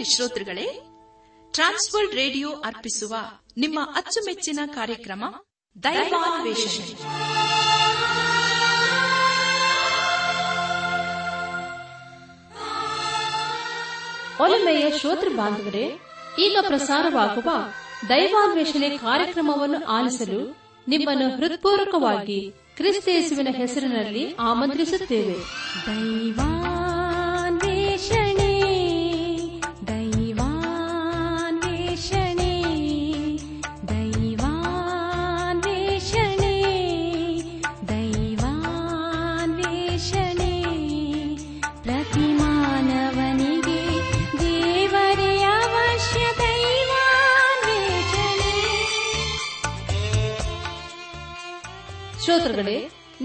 ಬಾನುಲಿ ಶ್ರೋತೃಗಳೇ Trans World radio ಅರ್ಪಿಸುವ ನಿಮ್ಮ ಅಚ್ಚುಮೆಚ್ಚಿನ ಕಾರ್ಯಕ್ರಮ ದೈವಾನ್ವೇಷಣೆ. ಒಲಮೆಯ ಶ್ರೋತೃ ಬಾಂಧವರೇ ಈಗ ಪ್ರಸಾರವಾಗುವ ದೈವಾನ್ವೇಷಣೆ ಕಾರ್ಯಕ್ರಮವನ್ನು ಆಲಿಸಲು ನಿಮ್ಮನ್ನು ಹೃತ್ಪೂರ್ವಕವಾಗಿ ಕ್ರಿಸ್ತೇಸುವಿನ ಹೆಸರಿನಲ್ಲಿ ಆಮಂತ್ರಿಸುತ್ತೇವೆ. ದೈವಾನ್ವೇಷಣೆ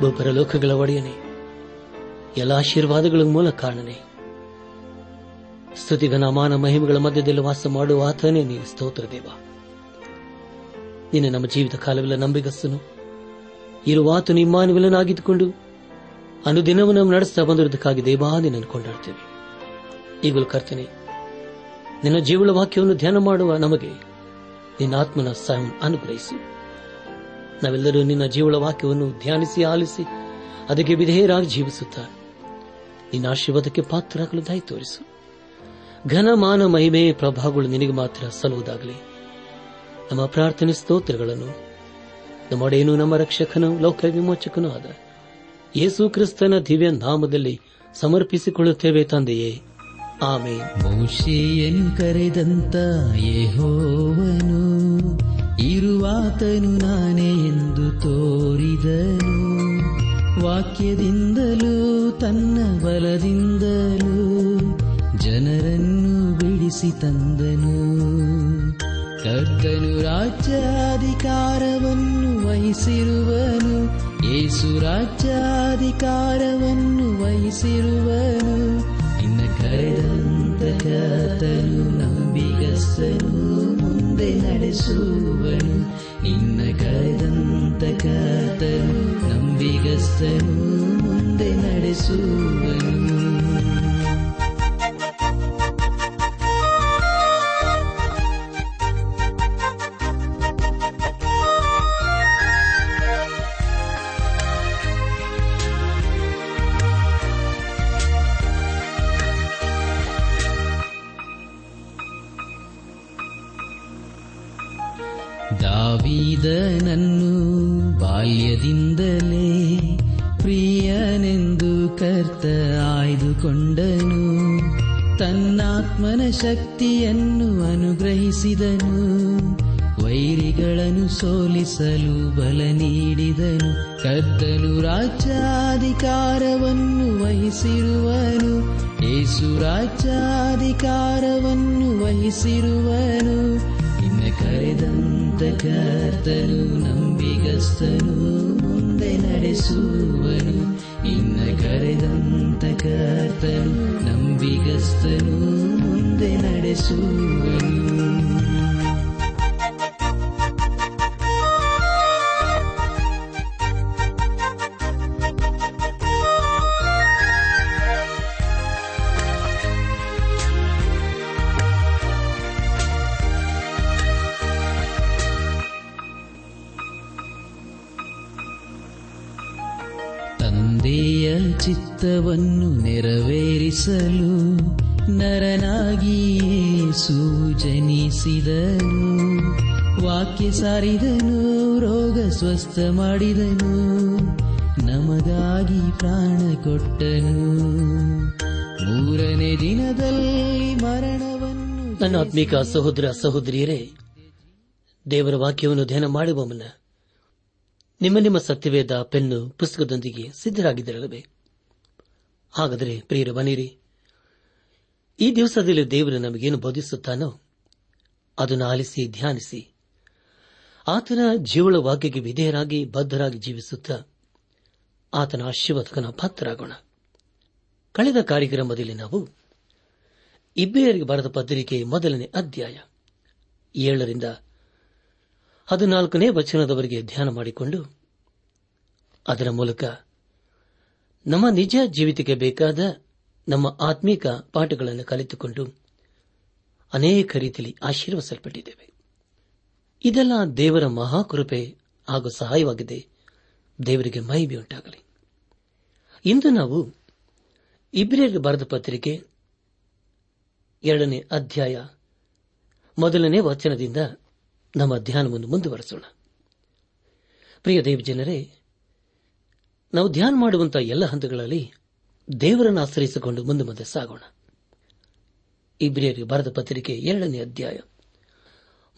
ಭೂಪರ ಲೋಕಗಳ ಒಡೆಯನೆ. ಎಲ್ಲ ಆಶೀರ್ವಾದಗಳ ಮೂಲ ಕಾರಣನೆ. ಸ್ತುತಿಗನ ಮಾನ ಮಹಿಮೆಗಳ ಮಧ್ಯದಲ್ಲಿ ವಾಸ ಮಾಡುವ ಆತನೇ ನೀನು, ಸ್ತೋತ್ರ ದೇವ. ನಿನ್ನ ನಮ್ಮ ಜೀವಿತ ಕಾಲವೆಲ್ಲ ನಂಬಿಗಸ್ತನು. ಇರುವ ಆತನು ಇಮ್ಮಾನುವಿಲನಾಗಿದ್ದುಕೊಂಡು ಅನುದಿನವೂ ನಾವು ನಡೆಸ್ತಾ ಬಂದಿರುವುದಕ್ಕಾಗಿ ನಿನ್ನನ್ನು ಕೊಂಡಾಡ್ತೇವೆ. ಈಗಲೂ ಕರ್ತನೆ, ನಿನ್ನ ಜೀವಳ ವಾಕ್ಯವನ್ನು ಧ್ಯಾನ ಮಾಡುವ ನಮಗೆ ನಿನ್ನ ಆತ್ಮನ ಸಹ ಅನುಗ್ರಹಿಸು. ನಾವೆಲ್ಲರೂ ನಿನ್ನ ಜೀವಳ ವಾಕ್ಯವನ್ನು ಧ್ಯಾನಿಸಿ ಆಲಿಸಿ ಅದಕ್ಕೆ ವಿಧೇಯರಾಗಿ ಜೀವಿಸುತ್ತಾ. ನಿನ್ನ ಆಶೀರ್ವಾದಕ್ಕೆ ಪಾತ್ರರಾಗಲು ದಯ ತೋರಿಸು. ಘನ ಮಾನ ಮಹಿಮೆ ಪ್ರಭಾವಗಳು ನಿನಗೆ ಮಾತ್ರ ಸಲ್ಲುವುದಾಗಲಿ. ನಮ್ಮ ಪ್ರಾರ್ಥನೆ ಸ್ತೋತ್ರಗಳನ್ನು ನಮ್ಮೊಡೆಯನು ನಮ್ಮ ರಕ್ಷಕನು ಲೋಕ ವಿಮೋಚಕನೂ ಆದ ಯೇಸು ಕ್ರಿಸ್ತನ ದಿವ್ಯ ನಾಮದಲ್ಲಿ ಸಮರ್ಪಿಸಿಕೊಳ್ಳುತ್ತೇವೆ ತಂದೆಯೇ. ಆಮೇಲೆ ಕರೆದಂತ ಯೆಹೋವನು ಇರುವಾತನು ನಾನೇ ಎಂದು ತೋರಿದನು. ವಾಕ್ಯದಿಂದಲೂ ತನ್ನ ಬಲದಿಂದಲೂ ಜನರನ್ನು ಬಿಡಿಸಿ ತಂದನು. ಕರ್ತನು ರಾಜ್ಯಾಧಿಕಾರವನ್ನು ವಹಿಸಿರುವನು. ಏಸು ರಾಜ್ಯಾಧಿಕಾರವನ್ನು ವಹಿಸಿರುವನು. ಇನ್ನು ಕರೆದಂತ ಕರ್ತನು ನಂಬಿಗಸ್ತನು. ನಡೆಸುವನು ನಿನ್ನ ಕರೆದಂತ ಕಾತನು ನಂಬಿಗಸ್ತನು ಮುಂದೆ ನಡೆಸುವನು. ಕರ್ತನು ನಂಬಿಗಸ್ತನು ಮುಂದೆ ನಡೆಸುವನು ಇನ್ನ ಕರೆದಂತ ಕರ್ತನು ನಂಬಿಗಸ್ತನು ಮುಂದೆ ನಡೆಸುವನು. ಚಿತ್ತವನ್ನು ನೆರವೇರಿಸಲು ನರನಾಗಿ ಸೂಜನಿಸಿದನು ವಾಕ್ಯ ಸಾರಿದನು, ರೋಗ ಸ್ವಸ್ಥ ಮಾಡಿದನು, ನಮಗಾಗಿ ಪ್ರಾಣ ಕೊಟ್ಟನು. ಮೂರನೇ ದಿನದಲ್ಲಿ ಮರಣವನ್ನು ನನ್ನ ಆತ್ಮಿಕ ಸಹೋದರ ಸಹೋದರಿಯರೇ, ದೇವರ ವಾಕ್ಯವನ್ನು ಧ್ಯಾನ ಮಾಡುವ ಮುನ್ನ ನಿಮ್ಮ ನಿಮ್ಮ ಸತ್ಯವೇದ ಪೆನ್ನು ಪುಸ್ತಕದೊಂದಿಗೆ ಸಿದ್ಧರಾಗಿದ್ದರಲ್ಲವೇ? ಹಾಗಾದರೆ ಪ್ರಿಯರು ಬನ್ನಿರಿ. ಈ ದಿವಸದಲ್ಲಿ ದೇವರು ನಮಗೇನು ಬೋಧಿಸುತ್ತಾನೋ ಅದನ್ನು ಆಲಿಸಿ ಧ್ಯಾನಿಸಿ. ಆತನ ಜೀವಳ ವಾಕ್ಯಕ್ಕೆ ವಿಧೇಯರಾಗಿ, ಬದ್ಧರಾಗಿ ಜೀವಿಸುತ್ತಾ ಆತನ ಆಶೀರ್ವಾದಕನ ಪಾತ್ರರಾಗೋಣ. ಕಳೆದ ಕಾರ್ಯಕ್ರಮದಲ್ಲಿ ನಾವು ಇಬ್ಬೇರಿಗೆ ಬರೆದ ಪತ್ರಿಕೆ ಮೊದಲನೇ ಅಧ್ಯಾಯ ಏಳರಿಂದ ಹದಿನಾಲ್ಕನೇ ವಚನದವರೆಗೆ ಧ್ಯಾನ ಮಾಡಿಕೊಂಡು ಅದರ ಮೂಲಕ ನಮ್ಮ ನಿಜ ಜೀವಿತಕ್ಕೆ ಬೇಕಾದ ನಮ್ಮ ಆತ್ಮೀಕ ಪಾಠಗಳನ್ನು ಕಲಿತುಕೊಂಡು ಅನೇಕ ರೀತಿಯಲ್ಲಿ ಆಶೀರ್ವಸಲ್ಪಟ್ಟಿದ್ದೇವೆ ಇದೆಲ್ಲ ದೇವರ ಮಹಾಕೃಪೆ ಹಾಗೂ ಸಹಾಯವಾಗಿದೆ. ದೇವರಿಗೆ ಮಹಿಮೆಯುಂಟಾಗಲಿ ಇಂದು ನಾವು ಇಬ್ರಿಯರಿಗೆ ಬರೆದ ಪತ್ರಿಕೆ ಎರಡನೇ ಅಧ್ಯಾಯ ಮೊದಲನೇ ವಚನದಿಂದ ನಮ್ಮ ಧ್ಯಾನವನ್ನು ಮುಂದುವರೆಸೋಣ. ಪ್ರಿಯ ದೇವಜನರೇ ನಾವು ಧ್ಯಾನ ಮಾಡುವಂತಹ ಎಲ್ಲ ಹಂತಗಳಲ್ಲಿ ದೇವರನ್ನು ಆಶ್ರಯಿಸಿಕೊಂಡು ಮುಂದೆ ಮುಂದೆ ಸಾಗೋಣ. ಇಬ್ರಿಯರಿಗೆ ಬರೆದ ಪತ್ರಿಕೆ ಎರಡನೇ ಅಧ್ಯಾಯ.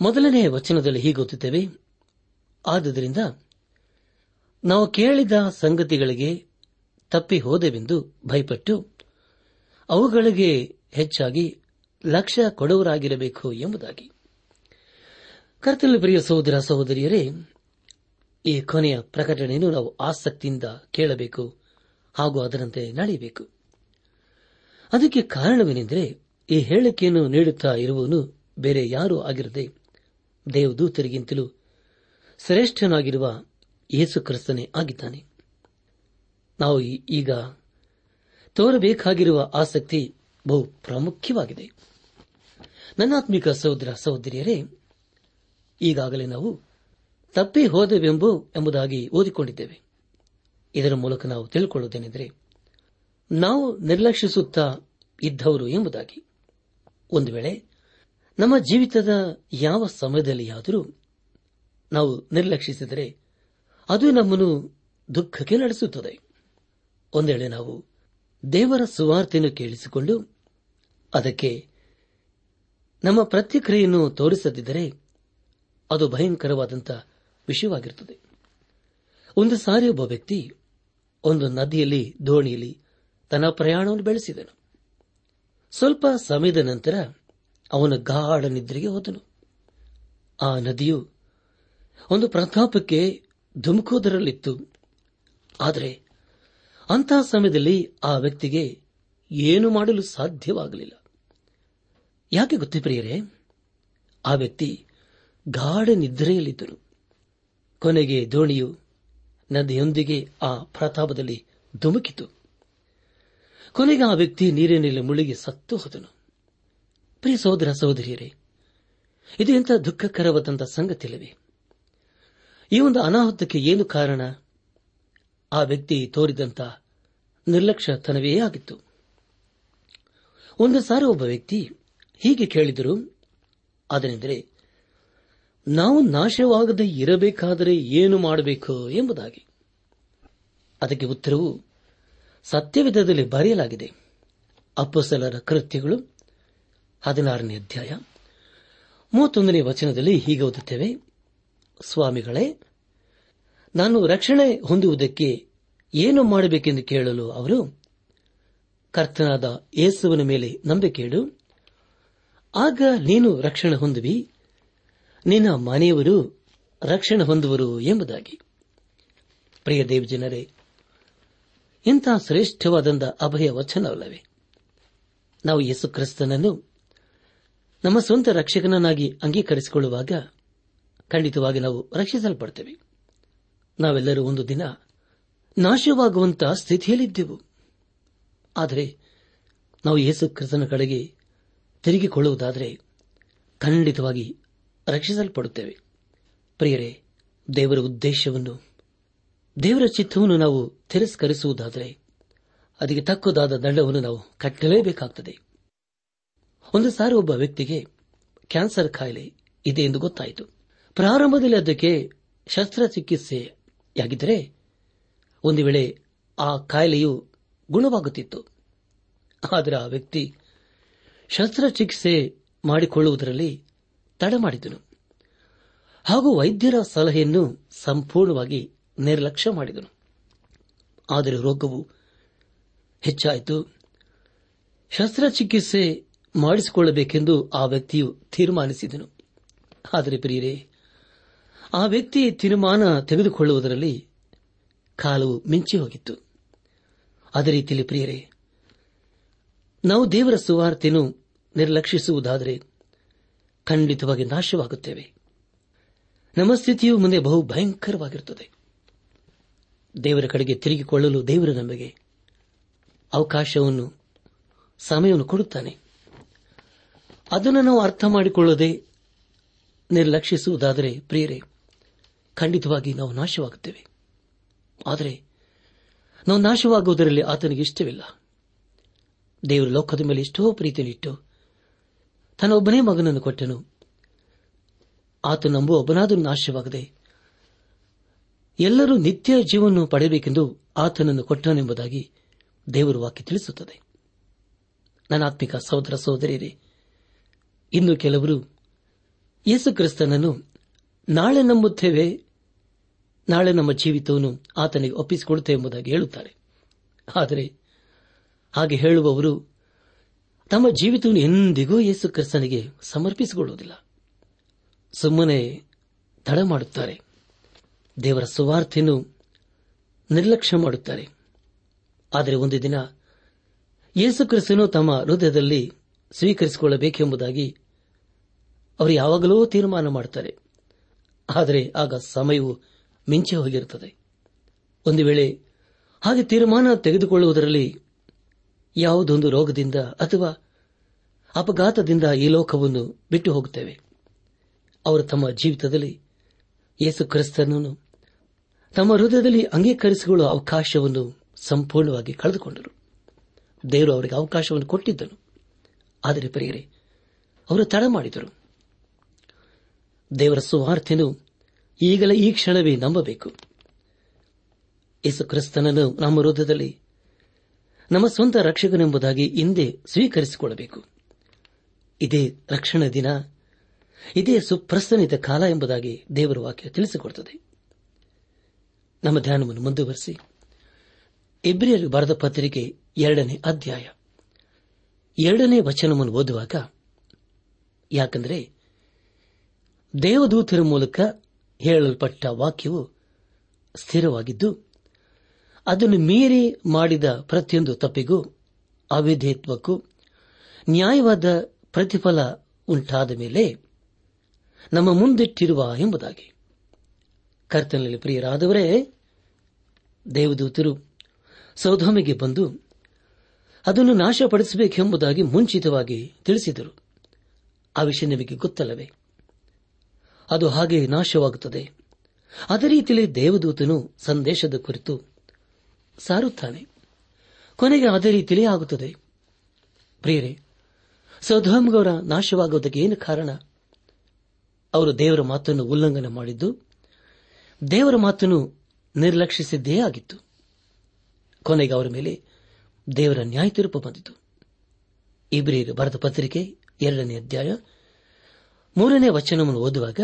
ಮೊದಲನೇ ವಚನದಲ್ಲಿ ಹೀಗೆ ಓದುತ್ತೇವೆ. ಆದುದರಿಂದ ನಾವು ಕೇಳಿದ ಸಂಗತಿಗಳಿಗೆ ತಪ್ಪಿ ಹೋದೆವೆಂದು ಭಯಪಟ್ಟು ಅವುಗಳಿಗೆ ಹೆಚ್ಚಾಗಿ ಲಕ್ಷ್ಯ ಕೊಡುವರಾಗಿರಬೇಕು ಎಂಬುದಾಗಿ. ಕರ್ತನ ಪ್ರಿಯ ಸಹೋದರ ಸಹೋದರಿಯರೇ ಈ ಕೊನೆಯ ಪ್ರಕಟಣೆಯನ್ನು ನಾವು ಆಸಕ್ತಿಯಿಂದ ಕೇಳಬೇಕು ಹಾಗೂ ಅದರಂತೆ ನಡೆಯಬೇಕು. ಅದಕ್ಕೆ ಕಾರಣವೇನೆಂದರೆ ಈ ಹೇಳಿಕೆಯನ್ನು ನೀಡುತ್ತಾ ಇರುವವನು ಬೇರೆ ಯಾರೂ ಆಗಿರದೆ ದೇವದೂತರಿಗಿಂತಲೂ ಶ್ರೇಷ್ಠನಾಗಿರುವ ಯೇಸು ಕ್ರಿಸ್ತನೇ ಆಗಿದ್ದಾನೆ. ನಾವು ಈಗ ತೋರಬೇಕಾಗಿರುವ ಆಸಕ್ತಿ ಬಹು ಪ್ರಾಮುಖ್ಯವಾಗಿದೆ. ನನ್ನಾತ್ಮಿಕ ಸಹೋದರ ಸಹೋದರಿಯರೇ, ಈಗಾಗಲೇ ನಾವು ತಪ್ಪಿ ಹೋದೆವೆಂಬು ಎಂಬುದಾಗಿ ಓದಿಕೊಂಡಿದ್ದೇವೆ. ಇದರ ಮೂಲಕ ನಾವು ತಿಳಿಕೊಳ್ಳುವುದೇನೆಂದರೆ, ನಾವು ನಿರ್ಲಕ್ಷಿಸುತ್ತಾ ಇದ್ದವರು ಎಂಬುದಾಗಿ. ಒಂದು ವೇಳೆ ನಮ್ಮ ಜೀವಿತದ ಯಾವ ಸಮಯದಲ್ಲಿಯಾದರೂ ನಾವು ನಿರ್ಲಕ್ಷಿಸಿದರೆ, ಅದು ನಮ್ಮನ್ನು ದುಃಖಕ್ಕೆ ನಡೆಸುತ್ತದೆ. ಒಂದೇಳೆ ನಾವು ದೇವರ ಸುವಾರ್ತೆಯನ್ನು ಕೇಳಿಸಿಕೊಂಡು ಅದಕ್ಕೆ ನಮ್ಮ ಪ್ರತಿಕ್ರಿಯೆಯನ್ನು ತೋರಿಸದಿದ್ದರೆ, ಅದು ಭಯಂಕರವಾದಂಥ ವಿಷಯವಾಗಿರುತ್ತದೆ ಒಂದು ಸಾರಿ ಒಬ್ಬ ವ್ಯಕ್ತಿ ಒಂದು ನದಿಯಲ್ಲಿ, ದೋಣಿಯಲ್ಲಿ ತನ್ನ ಪ್ರಯಾಣವನ್ನು ಬೆಳೆಸಿದನು. ಸ್ವಲ್ಪ ಸಮಯದ ನಂತರ ಅವನು ಗಾಢ ನಿದ್ರೆಗೆ ಹೋದನು. ಆ ನದಿಯು ಒಂದು ಪ್ರತಾಪಕ್ಕೆ ಧುಮುಕೋದರಲ್ಲಿತ್ತು ಆದರೆ ಅಂತಹ ಸಮಯದಲ್ಲಿ ಆ ವ್ಯಕ್ತಿಗೆ ಏನು ಮಾಡಲು ಸಾಧ್ಯವಾಗಲಿಲ್ಲ. ಯಾಕೆ ಗೊತ್ತಿ ಪ್ರಿಯರೇ? ಆ ವ್ಯಕ್ತಿ ಗಾಢ ನಿದ್ರೆಯಲ್ಲಿದ್ದನು. ಕೊನೆಗೆ ದೋಣಿಯು ನದಿಯೊಂದಿಗೆ ಆ ಪ್ರತಾಪದಲ್ಲಿ ಧುಮುಕಿತು. ಕೊನೆಗೆ ಆ ವ್ಯಕ್ತಿ ನೀರಿನಲ್ಲಿ ಮುಳುಗಿ ಸತ್ತು ಹೋದನು. ಪ್ರಿಯ ಸಹೋದರ, ಸಹೋದರಿಯರೇ, ಇದು ಎಂಥ ದುಃಖಕರವಾದಂಥ ಸಂಗತಿಯಲ್ಲವೇ? ಈ ಒಂದು ಅನಾಹುತಕ್ಕೆ ಏನು ಕಾರಣ? ಆ ವ್ಯಕ್ತಿ ತೋರಿದಂತ ನಿರ್ಲಕ್ಷ್ಯತನವೇ ಆಗಿತ್ತು. ಒಂದು ಸಾರಿ ಒಬ್ಬ ವ್ಯಕ್ತಿ ಹೀಗೆ ಕೇಳಿದರು ಅದನೆಂದರೆ ನಾವು ನಾಶವಾಗದೆ ಇರಬೇಕಾದರೆ ಏನು ಮಾಡಬೇಕು ಎಂಬುದಾಗಿ. ಅದಕ್ಕೆ ಉತ್ತರವು ಸತ್ಯವಿಧದಲ್ಲಿ ಬರೆಯಲಾಗಿದೆ. ಅಪ್ಪಸಲರ ಕೃತ್ಯಗಳು ಹದಿನಾರನೇ ಅಧ್ಯಾಯ. ಮೂವತ್ತೊಂದನೇ ವಚನದಲ್ಲಿ ಹೀಗೆ ಓದುತ್ತೇವೆ. ಸ್ವಾಮಿಗಳೇ, ನಾನು ರಕ್ಷಣೆ ಹೊಂದುವುದಕ್ಕೆ ಏನು ಮಾಡಬೇಕೆಂದು ಕೇಳಲು ಅವರು, ಕರ್ತನಾದ ಯೇಸುವಿನ ಮೇಲೆ ನಂಬಿಕೆ ಇಡು. ಆಗ ನೀನು ರಕ್ಷಣೆ ಹೊಂದುವಿ. ನಿನ್ನ ಮನೆಯವರು ರಕ್ಷಣೆ ಹೊಂದುವರು ಎಂಬುದಾಗಿ. ಪ್ರಿಯ ದೇವಜನರೇ ಇಂತಹ ಶ್ರೇಷ್ಠವಾದಂಥ ಅಭಯ ವಚನವಲ್ಲವೇ? ನಾವು ಯೇಸು ಕ್ರಿಸ್ತನನ್ನು ನಮ್ಮ ಸ್ವಂತ ರಕ್ಷಕನನ್ನಾಗಿ ಅಂಗೀಕರಿಸಿಕೊಳ್ಳುವಾಗ ಖಂಡಿತವಾಗಿ ನಾವು ರಕ್ಷಿಸಲ್ಪಡ್ತೇವೆ. ನಾವೆಲ್ಲರೂ ಒಂದು ದಿನ ನಾಶವಾಗುವಂತಹ ಸ್ಥಿತಿಯಲ್ಲಿದ್ದೆವು. ಆದರೆ ನಾವು ಯೇಸು ಕ್ರಿಸ್ತನ ಕಡೆಗೆ ತಿರುಗಿಕೊಳ್ಳುವುದಾದರೆ ಖಂಡಿತವಾಗಿ ರಕ್ಷಿಸಲ್ಪಡುತ್ತೇವೆ. ಪ್ರಿಯರೇ, ದೇವರ ಉದ್ದೇಶವನ್ನು, ದೇವರ ಚಿತ್ತವನ್ನು ನಾವು ತಿರಸ್ಕರಿಸುವುದಾದರೆ ಅದಕ್ಕೆ ತಕ್ಕುದಾದ ದಂಡವನ್ನು ನಾವು ಕಟ್ಟಲೇಬೇಕಾಗುತ್ತದೆ ಒಂದು ಸಾರಿ ಒಬ್ಬ ವ್ಯಕ್ತಿಗೆ ಕ್ಯಾನ್ಸರ್ ಕಾಯಿಲೆ ಇದೆ ಎಂದು ಗೊತ್ತಾಯಿತು. ಪ್ರಾರಂಭದಲ್ಲಿ ಅದಕ್ಕೆ ಶಸ್ತ್ರಚಿಕಿತ್ಸೆಯಾಗಿದ್ದರೆ ಒಂದು ವೇಳೆ ಆ ಕಾಯಿಲೆಯು ಗುಣವಾಗುತ್ತಿತ್ತು. ಆದರೆ ಆ ವ್ಯಕ್ತಿ ಶಸ್ತ್ರಚಿಕಿತ್ಸೆ ಮಾಡಿಕೊಳ್ಳುವುದರಲ್ಲಿ ತಡ ಮಾಡಿದನು. ಹಾಗೂ ವೈದ್ಯರ ಸಲಹೆಯನ್ನು ಸಂಪೂರ್ಣವಾಗಿ ನಿರ್ಲಕ್ಷ್ಯ ಮಾಡಿದನು. ಆದರೆ ರೋಗವು ಹೆಚ್ಚಾಯಿತು. ಶಸ್ತ್ರಚಿಕಿತ್ಸೆ ಮಾಡಿಸಿಕೊಳ್ಳಬೇಕೆಂದು ಆ ವ್ಯಕ್ತಿಯು ತೀರ್ಮಾನಿಸಿದನು. ಆದರೆ ಪ್ರಿಯರೇ, ಆ ವ್ಯಕ್ತಿ ತೀರ್ಮಾನ ತೆಗೆದುಕೊಳ್ಳುವುದರಲ್ಲಿ ಕಾಲವು ಮಿಂಚಿ ಹೋಗಿತ್ತು. ಅದೇ ರೀತಿಯಲ್ಲಿ ಪ್ರಿಯರೇ, ನಾವು ದೇವರ ಸುವಾರ್ತೆಯನ್ನು ನಿರ್ಲಕ್ಷಿಸುವುದಾದರೆ ಖಂಡಿತವಾಗಿ ನಾಶವಾಗುತ್ತೇವೆ. ನಮ್ಮ ಸ್ಥಿತಿಯು ಮುಂದೆ ಬಹು ಭಯಂಕರವಾಗಿರುತ್ತದೆ. ದೇವರ ಕಡೆಗೆ ತಿರುಗಿಕೊಳ್ಳಲು ದೇವರು ನಮಗೆ ಅವಕಾಶವನ್ನು, ಸಮಯವನ್ನು ಕೊಡುತ್ತಾನೆ. ಅದನ್ನು ನಾವು ಅರ್ಥ ಮಾಡಿಕೊಳ್ಳದೆ ನಿರ್ಲಕ್ಷಿಸುವುದಾದರೆ ಪ್ರಿಯರೇ, ಖಂಡಿತವಾಗಿ ನಾವು ನಾಶವಾಗುತ್ತೇವೆ. ಆದರೆ ನಾವು ನಾಶವಾಗುವುದರಲ್ಲಿ ಆತನಿಗೆ ಇಷ್ಟವಿಲ್ಲ. ದೇವರು ಲೋಕದ ಮೇಲೆ ಎಷ್ಟೋ ಪ್ರೀತಿಯನ್ನಿಟ್ಟು ತನ್ನ ಒಬ್ಬನೇ ಮಗನನ್ನು ಕೊಟ್ಟನು. ಆತ ನಂಬುವ ಒಬ್ಬನಾದರೂ ನಾಶವಾಗದೆ ಎಲ್ಲರೂ ನಿತ್ಯ ಜೀವನವನ್ನು ಪಡೆಯಬೇಕೆಂದು ಆತನನ್ನು ಕೊಟ್ಟನೆಂಬುದಾಗಿ ದೇವರು ವಾಕ್ಯ ತಿಳಿಸುತ್ತದೆ. ನನ್ನ ಆತ್ಮಿಕ ಸಹೋದರ ಸಹೋದರಿಯರೇ, ಇನ್ನು ಕೆಲವರು ಯೇಸು ಕ್ರಿಸ್ತನನ್ನು ನಾಳೆ ನಂಬುತ್ತೇವೆ, ನಾಳೆ ನಮ್ಮ ಜೀವಿತವನ್ನು ಆತನಿಗೆ ಒಪ್ಪಿಸಿಕೊಡುತ್ತೇವೆ ಎಂಬುದಾಗಿ ಹೇಳುತ್ತಾರೆ. ಆದರೆ ಹಾಗೆ ಹೇಳುವವರು ತಮ್ಮ ಜೀವಿತವನ್ನು ಎಂದಿಗೂ ಯೇಸು ಕ್ರಿಸ್ತನಿಗೆ ಸಮರ್ಪಿಸಿಕೊಳ್ಳುವುದಿಲ್ಲ. ಸುಮ್ಮನೆ ತಡ ಮಾಡುತ್ತಾರೆ. ದೇವರ ಸುವಾರ್ತೆಯನ್ನು ನಿರ್ಲಕ್ಷ್ಯ ಮಾಡುತ್ತಾರೆ. ಆದರೆ ಒಂದು ದಿನ ಯೇಸು ಕ್ರಿಸ್ತನು ತಮ್ಮ ಹೃದಯದಲ್ಲಿ ಸ್ವೀಕರಿಸಿಕೊಳ್ಳಬೇಕೆಂಬುದಾಗಿ ಅವರು ಯಾವಾಗಲೂ ತೀರ್ಮಾನ ಮಾಡುತ್ತಾರೆ. ಆದರೆ ಆಗ ಸಮಯವು ಮಿಂಚೆ ಹೋಗಿರುತ್ತದೆ. ಒಂದು ವೇಳೆ ಹಾಗೆ ತೀರ್ಮಾನ ತೆಗೆದುಕೊಳ್ಳುವುದರಲ್ಲಿ ಯಾವುದೊಂದು ರೋಗದಿಂದ ಅಥವಾ ಅಪಘಾತದಿಂದ ಈ ಲೋಕವನ್ನು ಬಿಟ್ಟು ಹೋಗುತ್ತೇವೆ. ಅವರು ತಮ್ಮ ಜೀವಿತದಲ್ಲಿ ಯೇಸು ಕ್ರಿಸ್ತನನ್ನು ತಮ್ಮ ಹೃದಯದಲ್ಲಿ ಅಂಗೀಕರಿಸಿಕೊಳ್ಳುವ ಅವಕಾಶವನ್ನು ಸಂಪೂರ್ಣವಾಗಿ ಕಳೆದುಕೊಂಡರು. ದೇವರು ಅವರಿಗೆ ಅವಕಾಶವನ್ನು ಕೊಟ್ಟಿದ್ದನು. ಆದರೆ ಪ್ರಿಯರೇ, ಅವರು ತಡ ಮಾಡಿದರು. ದೇವರ ಸುವಾರ್ತೆಯನ್ನು ಈಗಲೇ ಈ ಕ್ಷಣವೇ ನಂಬಬೇಕು. ಯೇಸು ಕ್ರಿಸ್ತನನ್ನು ನಮ್ಮ ಹೃದಯದಲ್ಲಿ ನಮ್ಮ ಸ್ವಂತ ರಕ್ಷಕನೆಂಬುದಾಗಿ ಹಿಂದೆ ಸ್ವೀಕರಿಸಿಕೊಳ್ಳಬೇಕು. ಇದೇ ರಕ್ಷಣಾ ದಿನ, ಇದೇ ಸುಪ್ರಸ್ತನಿತ ಕಾಲ ಎಂಬುದಾಗಿ ದೇವರ ವಾಕ್ಯ ತಿಳಿಸಿಕೊಡುತ್ತದೆ. ನಮ್ಮ ಧ್ಯಾನವನ್ನು ಮುಂದುವರೆಸಿ. ಇಬ್ರಿಯರು ಬರೆದ ಪತ್ರಿಕೆ ಎರಡನೇ ಅಧ್ಯಾಯ. ಎರಡನೇ ವಚನವನ್ನು ಓದುವಾಗ, ಯಾಕಂದರೆ ದೇವದೂತರ ಮೂಲಕ ಹೇಳಲ್ಪಟ್ಟ ವಾಕ್ಯವು ಸ್ಥಿರವಾಗಿದ್ದು ಅದನ್ನು ಮೀರಿ ಮಾಡಿದ ಪ್ರತಿಯೊಂದು ತಪ್ಪಿಗೂ ಅವಿಧೇತ್ವಕ್ಕೂ ನ್ಯಾಯವಾದ ಪ್ರತಿಫಲ ಉಂಟಾದ ಮೇಲೆ ನಮ್ಮ ಮುಂದಿಟ್ಟಿರುವ ಎಂಬುದಾಗಿ. ಕರ್ತನಲ್ಲಿ ಪ್ರಿಯರಾದವರೇ, ದೇವದೂತರು, ಸೌಧಾಮಿಗೆ ಬಂದು ಅದನ್ನು ನಾಶಪಡಿಸಬೇಕೆಂಬುದಾಗಿ ಮುಂಚಿತವಾಗಿ ತಿಳಿಸಿದರು. ಆ ವಿಷಯ ನಿಮಗೆ ಗೊತ್ತಲ್ಲವೇ? ಅದು ಹಾಗೆ ನಾಶವಾಗುತ್ತದೆ. ಅದೇ ರೀತಿಯಲ್ಲಿ ದೇವದೂತನು ಸಂದೇಶದ ಕುರಿತು ಸಾರುತ್ತಾನೆ. ಕೊನೆಗೆ ಅದೇ ರೀತಿಯೇ ಆಗುತ್ತದೆ. ಪ್ರಿಯರೇ ಸೌಧಾಮ್ಗೌರ ನಾಶವಾಗುವುದಕ್ಕೆ ಏನು ಕಾರಣ? ಅವರು ದೇವರ ಮಾತನ್ನು ಉಲ್ಲಂಘನೆ ಮಾಡಿದ್ದು, ದೇವರ ಮಾತನ್ನು ನಿರ್ಲಕ್ಷಿಸಿದ್ದೇ ಆಗಿತ್ತು. ಕೊನೆಗೆ ಅವರ ಮೇಲೆ ದೇವರ ನ್ಯಾಯ ತೀರ್ಪು ಬಂದಿತು. ಇಬ್ರಿಯರು ಬರೆದ ಪತ್ರಿಕೆ ಎರಡನೇ ಅಧ್ಯಾಯ ಮೂರನೇ ವಚನವನ್ನು ಓದುವಾಗ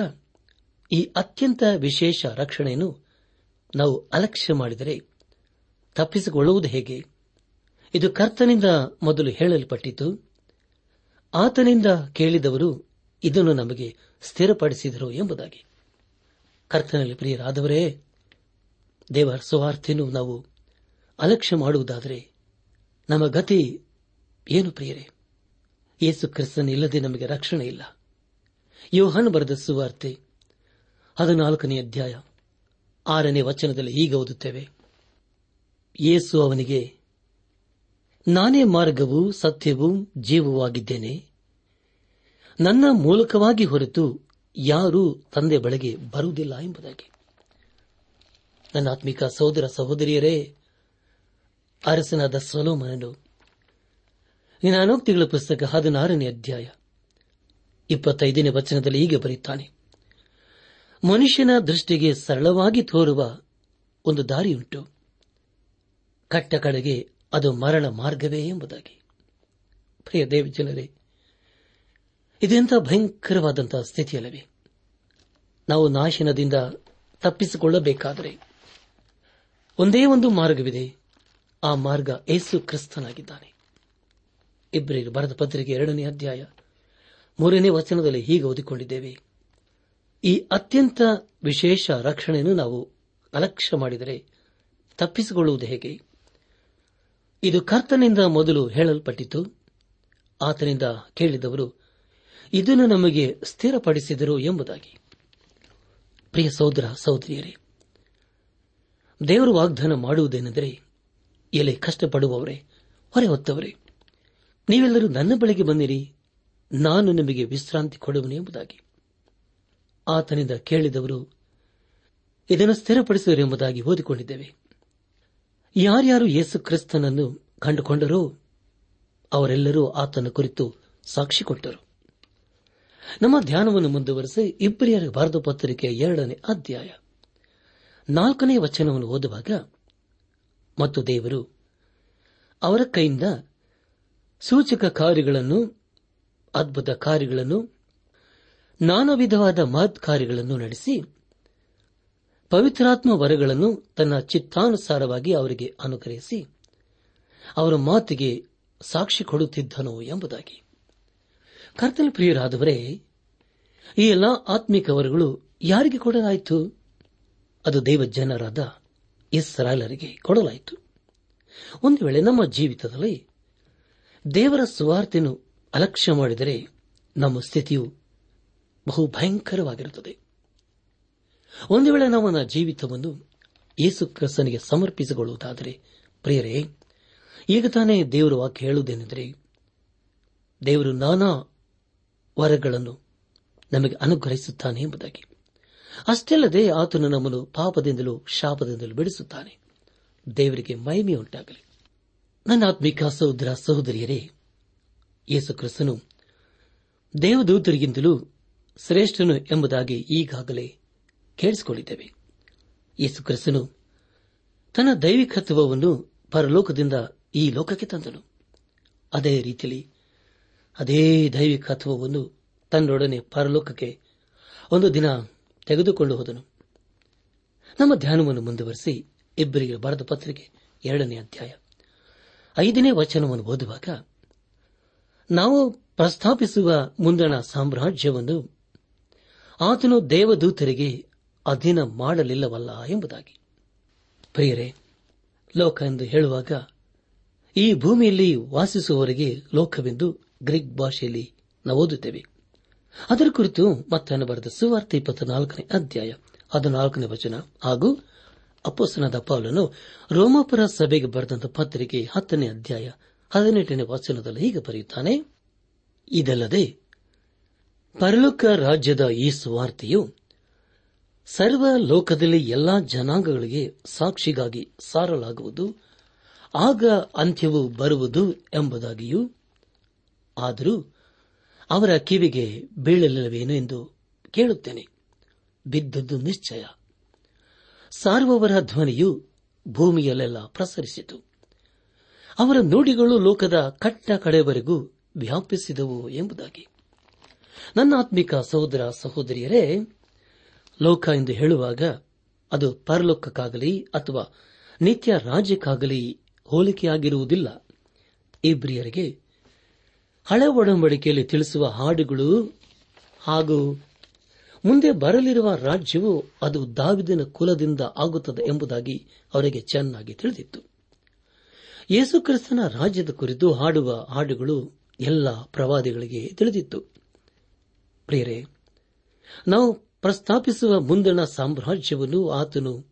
ಈ ಅತ್ಯಂತ ವಿಶೇಷ ರಕ್ಷಣೆಯನ್ನು ನಾವು ಅಲಕ್ಷ್ಯ ಮಾಡಿದರೆ ತಪ್ಪಿಸಿಕೊಳ್ಳುವುದು ಹೇಗೆ? ಇದು ಕರ್ತನಿಂದ ಮೊದಲು ಹೇಳಲ್ಪಟ್ಟಿತು. ಆತನಿಂದ ಕೇಳಿದವರು ಇದನ್ನು ನಮಗೆ ಸ್ಥಿರಪಡಿಸಿದರು ಎಂಬುದಾಗಿ. ಕರ್ತನಲ್ಲಿ ಪ್ರಿಯರಾದವರೇ, ದೇವರ ಸುವಾರ್ತೆಯನ್ನು ನಾವು ಅಲಕ್ಷ್ಯ ಮಾಡುವುದಾದರೆ ನಮ್ಮ ಗತಿ ಏನು ಪ್ರಿಯರೇ? ಯೇಸು ಕ್ರಿಸ್ತನ್ ಇಲ್ಲದೆ ನಮಗೆ ರಕ್ಷಣೆ ಇಲ್ಲ. ಯೋಹನ್ ಬರೆದ ಸುವಾರ್ತೆ ಹದಿನಾಲ್ಕನೇ ಅಧ್ಯಾಯ ಆರನೇ ವಚನದಲ್ಲಿ ಈಗ ಓದುತ್ತೇವೆ. ಯೇಸು ಅವನಿಗೆ, ನಾನೇ ಮಾರ್ಗವೂ, ಸತ್ಯವೂ, ಜೀವವೂ ಆಗಿದ್ದೇನೆ. ನನ್ನ ಮೂಲಕವಾಗಿ ಹೊರತು ಯಾರೂ ತಂದೆ ಬಳಿಗೆ ಬರುವುದಿಲ್ಲ ಎಂಬುದಾಗಿ. ನನ್ನ ಆತ್ಮಿಕ ಸಹೋದರ ಸಹೋದರಿಯರೇ, ಅರಸನಾದ ಸೊಲೋಮನನು ಅನೋಕ್ತಿಗಳ ಪುಸ್ತಕ ಹದಿನಾರನೇ ಅಧ್ಯಾಯ, ಇಪ್ಪತ್ತೈದನೇ ವಚನದಲ್ಲಿ ಹೀಗೆ ಬರೆಯುತ್ತಾನೆ. ಮನುಷ್ಯನ ದೃಷ್ಟಿಗೆ ಸರಳವಾಗಿ ತೋರುವ ಒಂದು ದಾರಿಯುಂಟು. ಕಟ್ಟ ಕಡೆಗೆ ಅದು ಮರಣ ಮಾರ್ಗವೇ ಎಂಬುದಾಗಿ. ಪ್ರಿಯ ದೇವಜನರೇ ಇದೆಂಥ ಭಯಂಕರವಾದಂತಹ ಸ್ಥಿತಿಯಲ್ಲವೇ? ನಾವು ನಾಶನದಿಂದ ತಪ್ಪಿಸಿಕೊಳ್ಳಬೇಕಾದರೆ ಒಂದೇ ಒಂದು ಮಾರ್ಗವಿದೆ. ಆ ಮಾರ್ಗ ಏಸು ಕ್ರಿಸ್ತನಾಗಿದ್ದಾನೆ. ಇಬ್ಬರಿಗೆ ಬರೆದ ಪತ್ರಿಕೆ ಎರಡನೇ ಅಧ್ಯಾಯ ಮೂರನೇ ವಚನದಲ್ಲಿ ಹೀಗೆ ಓದಿಕೊಂಡಿದ್ದೇವೆ. ಈ ಅತ್ಯಂತ ವಿಶೇಷ ರಕ್ಷಣೆಯನ್ನು ನಾವು ಅಲಕ್ಷ್ಯ ಮಾಡಿದರೆ ತಪ್ಪಿಸಿಕೊಳ್ಳುವುದು ಹೇಗೆ? ಇದು ಕರ್ತನಿಂದ ಮೊದಲು ಹೇಳಲ್ಪಟ್ಟಿತು. ಆತನಿಂದ ಕೇಳಿದವರು, ಇದನ್ನು ನಮಗೆ ಸ್ಥಿರಪಡಿಸಿದರು ಎಂಬುದಾಗಿ. ಪ್ರಿಯ ಸಹೋದರ ಸಹೋದರಿಯರೇ, ದೇವರು ವಾಗ್ದಾನ ಮಾಡುವುದೇನೆಂದರೆ ಎಲೆ ಕಷ್ಟಪಡುವವರೇ ಹೊರೆ ಹೊತ್ತವರೇ ನೀವೆಲ್ಲರೂ ನನ್ನ ಬಳಿಗೆ ಬಂದಿರಿ, ನಾನು ನಿಮಗೆ ವಿಶ್ರಾಂತಿ ಕೊಡುವನು ಎಂಬುದಾಗಿ. ಆತನಿಂದ ಕೇಳಿದವರು, ಇದನ್ನು ಸ್ಥಿರಪಡಿಸುವರು ಎಂಬುದಾಗಿ ಓದಿಕೊಂಡಿದ್ದೇವೆ. ಯಾರ್ಯಾರು ಯೇಸು ಕ್ರಿಸ್ತನನ್ನು ಕಂಡುಕೊಂಡರೋ ಅವರೆಲ್ಲರೂ ಆತನ ಕುರಿತು ಸಾಕ್ಷಿ ಕೊಟ್ಟರು. ನಮ್ಮ ಧ್ಯಾನವನ್ನು ಮುಂದುವರೆಸಿ ಇಬ್ಬರಿಯರ ಭಾರತ ಪತ್ರಿಕೆಯ ಎರಡನೇ ಅಧ್ಯಾಯ. ನಾಲ್ಕನೇ ವಚನವನ್ನು ಓದುವಾಗ, ಮತ್ತು ದೇವರು ಅವರ ಕೈಯಿಂದ ಸೂಚಕ ಕಾರ್ಯಗಳನ್ನು, ಅದ್ಭುತ ಕಾರ್ಯಗಳನ್ನು, ನಾನಾ ವಿಧವಾದ ಮಹತ್ ಕಾರ್ಯಗಳನ್ನು ನಡೆಸಿ ಪವಿತ್ರಾತ್ಮ ವರಗಳನ್ನು ತನ್ನ ಚಿತ್ತಾನುಸಾರವಾಗಿ ಅವರಿಗೆ ಅನುಗ್ರಹಿಸಿ ಅವರ ಮಾತಿಗೆ ಸಾಕ್ಷಿ ಕೊಡುತ್ತಿದ್ದನು ಎಂಬುದಾಗಿ. ಕರ್ತನ ಪ್ರಿಯರಾದವರೇ, ಈ ಎಲ್ಲಾ ಆತ್ಮಿಕ ವರಗಳು ಯಾರಿಗೆ ಕೊಡಲಾಯಿತು? ಅದು ದೇವ ಜನರಾದ ಇಸ್ರಾಲರಿಗೆ ಕೊಡಲಾಯಿತು. ಒಂದು ವೇಳೆ ನಮ್ಮ ಜೀವಿತದಲ್ಲಿ ದೇವರ ಸುವಾರ್ತೆಯನ್ನು ಅಲಕ್ಷ್ಯ ಮಾಡಿದರೆ ನಮ್ಮ ಸ್ಥಿತಿಯು ಬಹು ಭಯಂಕರವಾಗಿರುತ್ತದೆ ಒಂದು ವೇಳೆ ನಾವು ಜೀವಿತವನ್ನು ಯೇಸು ಕ್ರಿಸ್ತನಿಗೆ ಸಮರ್ಪಿಸಿಕೊಳ್ಳುವುದಾದರೆ, ಪ್ರಿಯರೇ, ಈಗ ತಾನೇ ದೇವರು ವಾಕ್ಯ ಹೇಳುವುದೇನೆಂದರೆ, ದೇವರು ನಾನಾ ವರಗಳನ್ನು ನಮಗೆ ಅನುಗ್ರಹಿಸುತ್ತಾನೆ ಎಂಬುದಾಗಿ. ಅಷ್ಟಲ್ಲದೆ ಆತನು ನಮ್ಮನ್ನು ಪಾಪದಿಂದಲೂ ಶಾಪದಿಂದಲೂ ಬಿಡಿಸುತ್ತಾನೆ. ದೇವರಿಗೆ ಮಹಿಮೆಯುಂಟಾಗಲಿ. ನನ್ನ ಆತ್ಮಿಕ ಸಹೋದರ ಸಹೋದರಿಯರೇ, ಯೇಸು ಕ್ರಿಸ್ತನು ದೇವದೂತರಿಗಿಂತಲೂ ಶ್ರೇಷ್ಠನು ಎಂಬುದಾಗಿ ಈಗಾಗಲೇ ಕೇಳಿಸಿಕೊಂಡಿದ್ದೇವೆ ಯೇಸು ಕ್ರಿಸ್ತನು ತನ್ನ ದೈವಿಕತ್ವವನ್ನು ಪರಲೋಕದಿಂದ ಈ ಲೋಕಕ್ಕೆ ತಂದನು. ಅದೇ ರೀತಿಯಲ್ಲಿ ಅದೇ ದೈವಿಕತ್ವವನ್ನು ತನ್ನೊಡನೆ ಪರಲೋಕಕ್ಕೆ ಒಂದು ದಿನ ತೆಗೆದುಕೊಂಡು ಹೋದನು. ನಮ್ಮ ಧ್ಯಾನವನ್ನು ಮುಂದುವರೆಸಿ ಇಬ್ಬರಿಗೆ ಬರೆದ ಪತ್ರಿಕೆ ಎರಡನೇ ಅಧ್ಯಾಯ ಐದನೇ ವಚನವನ್ನು ಓದುವಾಗ ನಾವು ಪ್ರಸ್ತಾಪಿಸುವ ಮುಂದಣ ಸಾಮ್ರಾಜ್ಯವನ್ನು ಆತನು ದೇವದೂತರಿಗೆ ಅಧೀನ ಮಾಡಲಿಲ್ಲವಲ್ಲ ಎಂಬುದಾಗಿ. ಪ್ರಿಯರೇ, ಲೋಕ ಎಂದು ಹೇಳುವಾಗ ಈ ಭೂಮಿಯಲ್ಲಿ ವಾಸಿಸುವವರಿಗೆ ಲೋಕವೆಂದು ಗ್ರೀಕ್ ಭಾಷೆಯಲ್ಲಿ ನಾವು ಓದುತ್ತೇವೆ. ಅದರ ಕುರಿತು ಮತ್ತೆ ಬರೆದ ಸುವಾರ್ತೆ ಇಪ್ಪತ್ತ ನಾಲ್ಕನೇ ಅಧ್ಯಾಯ ಹದಿನಾಲ್ಕನೇ ವಚನ ಹಾಗೂ ಅಪ್ಪಸನದ ಪೌಲನು ರೋಮಾಪುರ ಸಭೆಗೆ ಬರೆದಂತ ಪತ್ರಿಕೆ ಹತ್ತನೇ ಅಧ್ಯಾಯ ಹದಿನೆಂಟನೇ ವಚನದಲ್ಲಿ ಹೀಗೆ ಬರೆಯುತ್ತಾನೆ, ಇದಲ್ಲದೆ ಪರಲೋಕ ರಾಜ್ಯದ ಈ ಸುವಾರ್ತೆಯು ಸರ್ವ ಲೋಕದಲ್ಲಿ ಎಲ್ಲಾ ಜನಾಂಗಗಳಿಗೆ ಸಾಕ್ಷಿಗಾಗಿ ಸಾರಲಾಗುವುದು, ಆಗ ಅಂತ್ಯವು ಬರುವುದು ಎಂಬುದಾಗಿಯೂ, ಆದರೂ ಅವರ ಕಿವಿಗೆ ಬೀಳಲಿಲ್ಲವೇನು ಎಂದು ಕೇಳುತ್ತೇನೆ. ಬಿದ್ದದ್ದು ನಿಶ್ಚಯ. ಸಾರುವವರ ಧ್ವನಿಯು ಭೂಮಿಯಲ್ಲೆಲ್ಲ ಪ್ರಸರಿಸಿತು. ಅವರ ನುಡಿಗಳು ಲೋಕದ ಕಟ್ಟ ಕಡೆವರೆಗೂ ವ್ಯಾಪಿಸಿದವು ಎಂಬುದಾಗಿ. ನನ್ನ ಆತ್ಮಿಕ ಸಹೋದರ ಸಹೋದರಿಯರೇ ಲೋಕ ಎಂದು ಹೇಳುವಾಗ ಅದು ಪರಲೋಕಕ್ಕಾಗಲಿ ಅಥವಾ ನಿತ್ಯ ರಾಜ್ಯಕ್ಕಾಗಲಿ ಹೋಲಿಕೆಯಾಗಿರುವುದಿಲ್ಲ. ಇಬ್ರಿಯರಿಗೆ ಹಳೆ ಒಡಂಬಡಿಕೆಯಲ್ಲಿ ತಿಳಿಸುವ ಹಾಡುಗಳು ಹಾಗೂ ಮುಂದೆ ಬರಲಿರುವ ರಾಜ್ಯವು ಅದು ದಾವಿದಿನ ಕುಲದಿಂದ ಆಗುತ್ತದೆ ಎಂಬುದಾಗಿ ಅವರಿಗೆ ಚೆನ್ನಾಗಿ ತಿಳಿದಿತ್ತು. ಯೇಸುಕ್ರಿಸ್ತನ ರಾಜ್ಯದ ಕುರಿತು ಹಾಡುವ ಹಾಡುಗಳು ಎಲ್ಲ ಪ್ರವಾದಿಗಳಿಗೆ ತಿಳಿದಿತ್ತು. ಪ್ರಿಯರೇ, ನಾವು ಪ್ರಸ್ತಾಪಿಸುವ ಮುಂದಣ ಸಾಮ್ರಾಜ್ಯವನ್ನು ಆತನು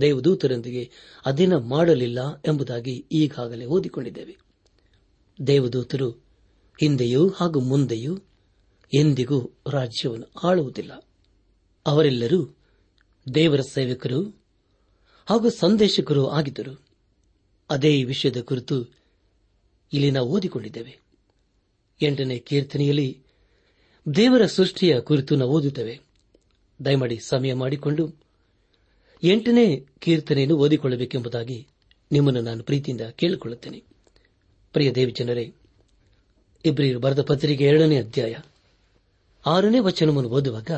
ದೇವದೂತರೊಂದಿಗೆ ಅಧೀನ ಮಾಡಲಿಲ್ಲ ಎಂಬುದಾಗಿ ಈಗಾಗಲೇ ಓದಿಕೊಂಡಿದ್ದೇವೆ. ದೇವದೂತರು ಹಿಂದೆಯೂ ಹಾಗೂ ಮುಂದೆಯೂ ಎಂದಿಗೂ ರಾಜ್ಯವನ್ನು ಆಳುವುದಿಲ್ಲ. ಅವರೆಲ್ಲರೂ ದೇವರ ಸೇವಕರು ಹಾಗೂ ಸಂದೇಶಕರು ಆಗಿದ್ದರು. ಅದೇ ವಿಷಯದ ಕುರಿತು ಇಲ್ಲಿ ನಾವು ಓದಿಕೊಂಡಿದ್ದೇವೆ. ಎಂಟನೇ ಕೀರ್ತನೆಯಲ್ಲಿ ದೇವರ ಸೃಷ್ಟಿಯ ಕುರಿತು ನಾವು ಓದುತ್ತೇವೆ. ದಯಮಾಡಿ ಸಮಯ ಮಾಡಿಕೊಂಡು ಎಂಟನೇ ಕೀರ್ತನೆಯನ್ನು ಓದಿಕೊಳ್ಳಬೇಕೆಂಬುದಾಗಿ ನಿಮ್ಮನ್ನು ನಾನು ಪ್ರೀತಿಯಿಂದ ಕೇಳಿಕೊಳ್ಳುತ್ತೇನೆ. ಪ್ರಿಯ ದೇವಿ ಜನರೇ, ಇಬ್ರಿಯರು ಬರೆದ ಪತ್ರಿಕೆ ಎರಡನೇ ಅಧ್ಯಾಯ ಆರನೇ ವಚನವನ್ನು ಓದುವಾಗ